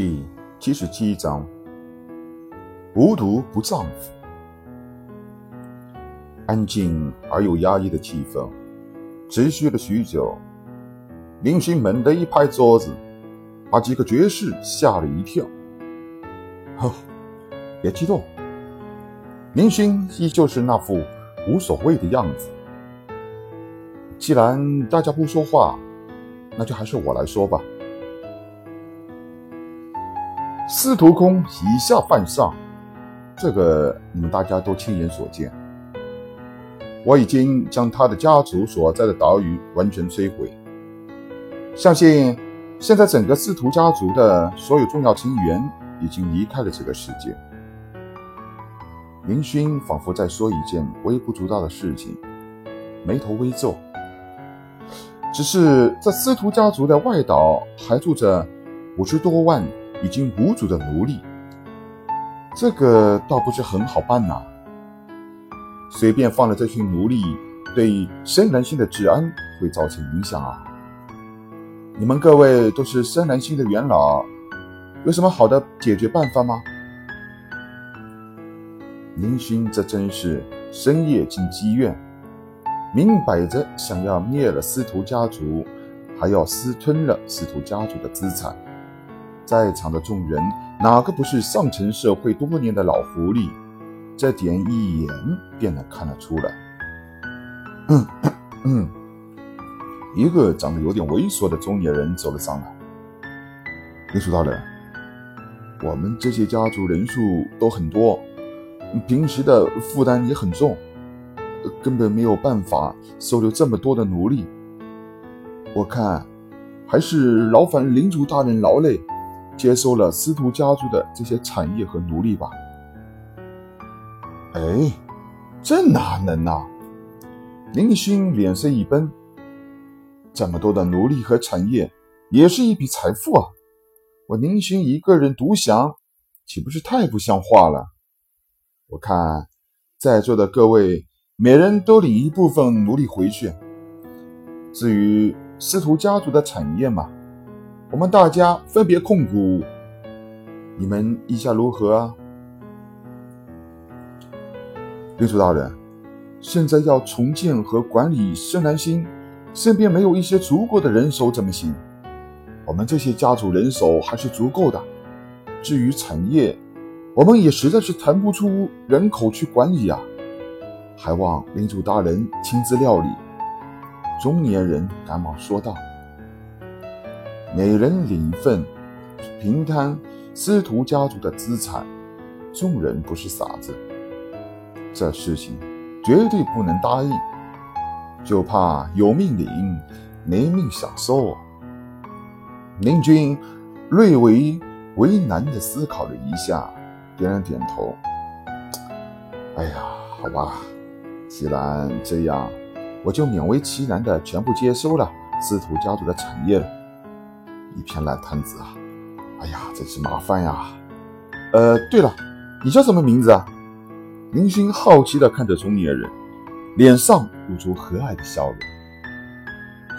第七十七章：无毒不丈夫。安静而又压抑的气氛持续了许久。林勋猛地一拍桌子，把几个爵士吓了一跳。哦，别激动。林勋依旧是那副无所谓的样子。既然大家不说话，那就还是我来说吧。司徒空以下犯上，这个你们大家都亲眼所见。我已经将他的家族所在的岛屿完全摧毁，相信现在整个司徒家族的所有重要成员已经离开了这个世界。林勋仿佛在说一件微不足道的事情，眉头微皱。只是这司徒家族的外岛还住着五十多万已经无主的奴隶，这个倒不是很好办呐。随便放了这群奴隶，对深蓝星的治安会造成影响啊！你们各位都是深蓝星的元老，有什么好的解决办法吗？林勋这真是深夜进妓院。明摆着想要灭了司徒家族，还要私吞了司徒家族的资产。在场的众人哪个不是上层社会多年的老狐狸？这点一眼便能看得出来。嗯嗯，一个长得有点猥琐的中年人走了上来。林楚大人，我们这些家族人数都很多，平时的负担也很重。根本没有办法收留这么多的奴隶，我看还是劳烦领主大人劳累，接收了司徒家族的这些产业和奴隶吧。哎，这哪能啊！林勋脸色一绷，这么多的奴隶和产业，也是一笔财富啊！我林勋一个人独享，岂不是太不像话了？我看在座的各位。每人都领一部分奴隶回去。至于司徒家族的产业嘛，我们大家分别控股。你们意下如何啊？领主大人，现在要重建和管理深蓝星，身边没有一些足够的人手怎么行？我们这些家族人手还是足够的。至于产业，我们也实在是腾不出人口去管理啊。还望领主大人亲自料理。中年人赶忙说道：“每人领一份，平摊司徒家族的资产。众人不是傻子，这事情绝对不能答应，就怕有命领，没命享受。”明君略微为难地思考了一下，点了点头：“哎呀，好吧。”既然这样，我就勉为其难的全部接收了司徒家族的产业了。一片烂摊子啊！哎呀，真是麻烦呀！呃，对了，你叫什么名字啊？林星好奇的看着中年人，脸上露出和蔼的笑容。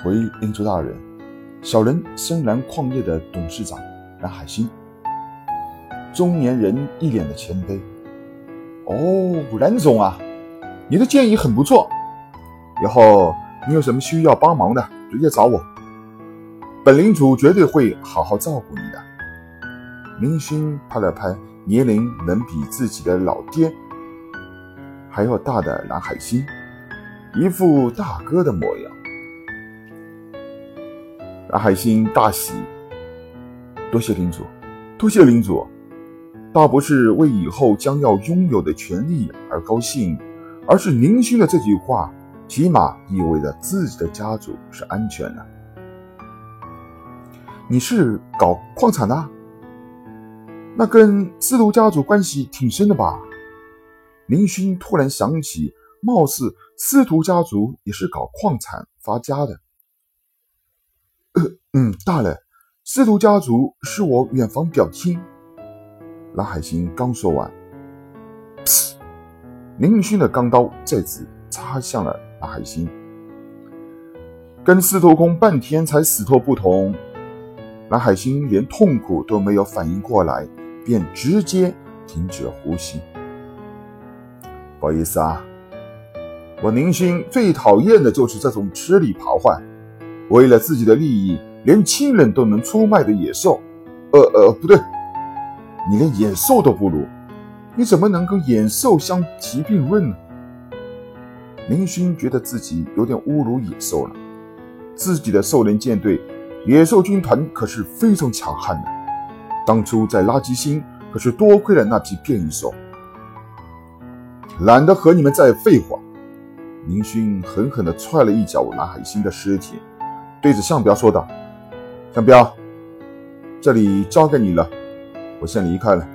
回领主大人，小人深蓝矿业的董事长蓝海星。中年人一脸的谦卑。哦，蓝总啊。你的建议很不错，以后你有什么需要帮忙的，直接找我。本领主绝对会好好照顾你的。明勋拍了拍年龄能比自己的老爹还要大的蓝海星，一副大哥的模样。蓝海星大喜，多谢领主，多谢领主，倒不是为以后将要拥有的权利而高兴。而是明心的这句话，起码意味着自己的家族是安全的。你是搞矿产的，那跟司徒家族关系挺深的吧？林勋突然想起，貌似司徒家族也是搞矿产发家的。呃，嗯，大人，司徒家族是我远房表亲。蓝海星刚说完。林勋的钢刀再次插向了蓝海星，跟司徒空半天才死透不同，南海星连痛苦都没有反应过来，便直接停止了呼吸。不好意思啊，我宁勋最讨厌的就是这种吃里扒外，为了自己的利益，连亲人都能出卖的野兽。呃呃，不对，你连野兽都不如，你怎么能跟野兽相提并论呢？林勋觉得自己有点侮辱野兽了。自己的兽人舰队野兽军团可是非常强悍的，当初在垃圾星可是多亏了那批变异兽。懒得和你们再废话。林勋狠狠地踹了一脚蓝海星的尸体，对着向彪说道：“向彪，这里交给你了，我先离开了。”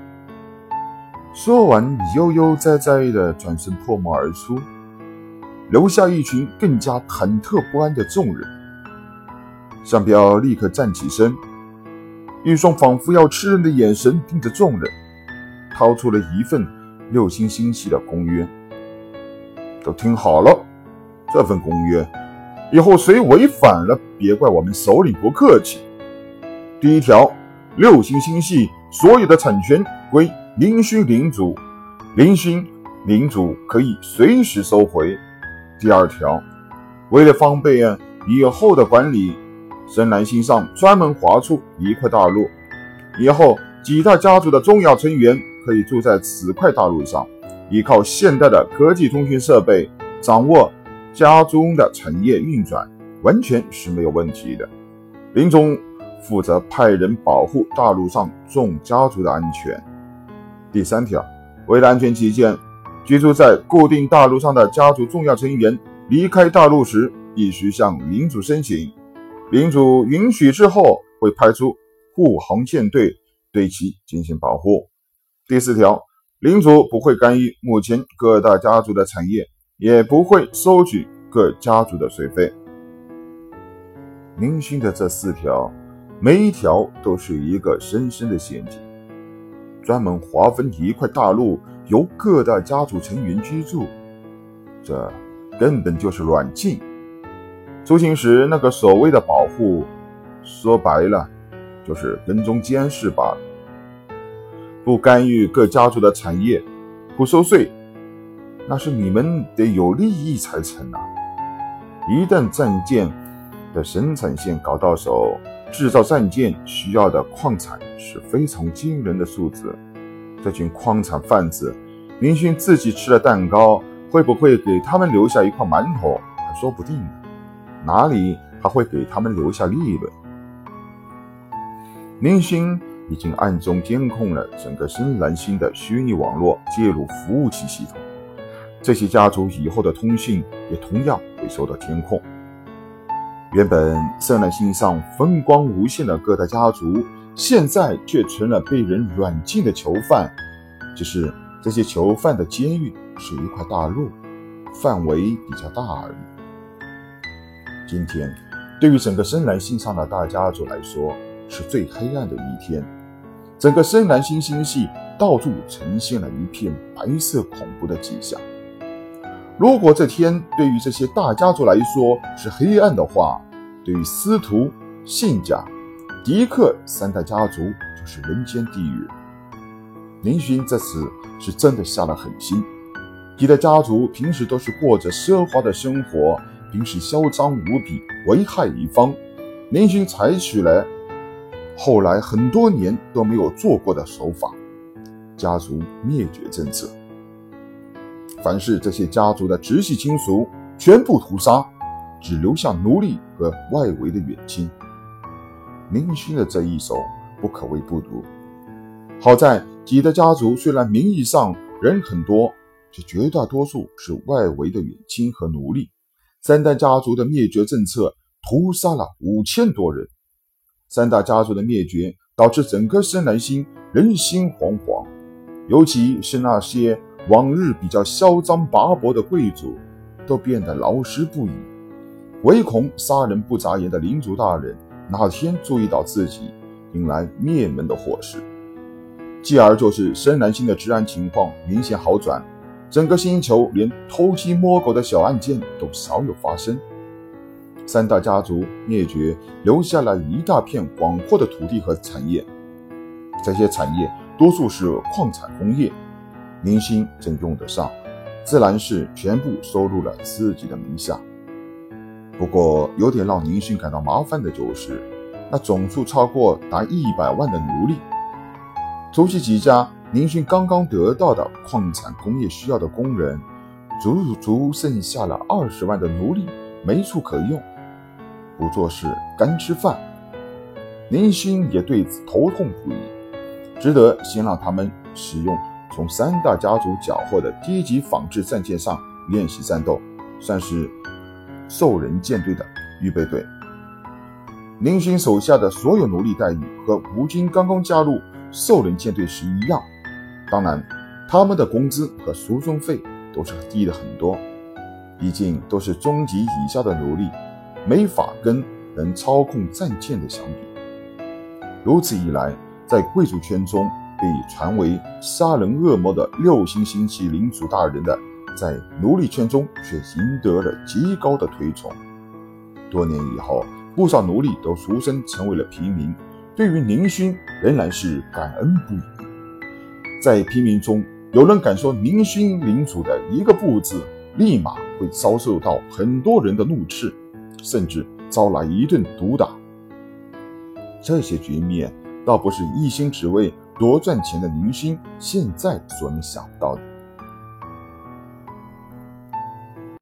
说完，悠悠哉哉地转身破门而出，留下一群更加忐忑不安的众人。向彪立刻站起身，一双仿佛要吃人的眼神盯着众人，掏出了一份六星星系的公约。都听好了，这份公约，以后谁违反了，别怪我们首领不客气。第一条，六星星系所有的产权归林勋领主，林勋领主可以随时收回。第二条，为了方便以后的管理，深蓝星上专门划出一块大陆，以后几大家族的重要成员可以住在此块大陆上。依靠现代的科技通讯设备，掌握家中的产业运转，完全是没有问题的。林总负责派人保护大陆上众家族的安全。第三条，为了安全起见，居住在固定大陆上的家族重要成员离开大陆时，必须向领主申请，领主允许之后，会派出护航舰队对其进行保护。第四条。领主不会干预目前各大家族的产业，也不会收取各家族的税费。明勋的这四条，每一条都是一个深深的陷阱，专门划分一块大陆由各大家族成员居住，这根本就是软禁。出行时那个所谓的保护，说白了就是跟踪监视罢了。不干预各家族的产业，不收税，那是你们得有利益才成啊！一旦战舰的生产线搞到手，制造战舰需要的矿产是非常惊人的数字。这群矿产贩子，明星自己吃了蛋糕，会不会给他们留下一块馒头还说不定呢？哪里还会给他们留下利润？明星。已经暗中监控了整个深蓝星的虚拟网络介入服务器系统，这些家族以后的通讯也同样会受到监控。原本深蓝星上风光无限的各大家族，现在却成了被人软禁的囚犯。只是这些囚犯的监狱是一块大陆，范围比较大而已。今天，对于整个深蓝星上的大家族来说，是最黑暗的一天。整个深蓝星星系到处呈现了一片白色恐怖的迹象。如果这天对于这些大家族来说是黑暗的话，对于司徒、信家、迪克三大家族就是人间地狱。林勋这次是真的下了狠心。几大家族平时都是过着奢华的生活，平时嚣张无比，危害一方。林勋采取了。后来很多年都没有做过的手法，家族灭绝政策。凡是这些家族的直系亲属全部屠杀，只留下奴隶和外围的远亲。明勋的这一手不可谓不毒。好在几的家族虽然名义上人很多，却绝大多数是外围的远亲和奴隶。三代家族的灭绝政策屠杀了五千多人。三大家族的灭绝，导致整个深蓝星人心惶惶，尤其是那些往日比较嚣张跋扈的贵族，都变得老实不已，唯恐杀人不眨眼的领主大人哪天注意到自己，引来灭门的祸事。继而就是深蓝星的治安情况明显好转，整个星球连偷鸡摸狗的小案件都少有发生。三大家族灭绝，留下了一大片广阔的土地和产业。这些产业多数是矿产工业，明星正用得上，自然是全部收入了自己的名下。不过，有点让明星感到麻烦的就是，那总数超过达一百万的奴隶。除去几家林勋刚刚得到的矿产工业需要的工人，足足剩下了二十万的奴隶没处可用，不做事干吃饭。林勋也对此头痛不已，只得先让他们使用从三大家族缴获的低级仿制战舰上练习战斗，算是。兽人舰队的预备队，林勋手下的所有奴隶待遇和吴军刚刚加入兽人舰队时一样，当然，他们的工资和输送费都是低了很多，毕竟都是中级以下的奴隶，没法跟能操控战舰的相比。如此一来，在贵族圈中被传为杀人恶魔的六星星旗领主大人的。在奴隶圈中却赢得了极高的推崇。多年以后，不少奴隶都赎身成为了平民，对于宁勋仍然是感恩不已。在平民中，有人敢说明星领主的一个不字，立马会遭受到很多人的怒斥，甚至遭来一顿毒打。这些局面倒不是一心只为多赚钱的明星现在所能想到的。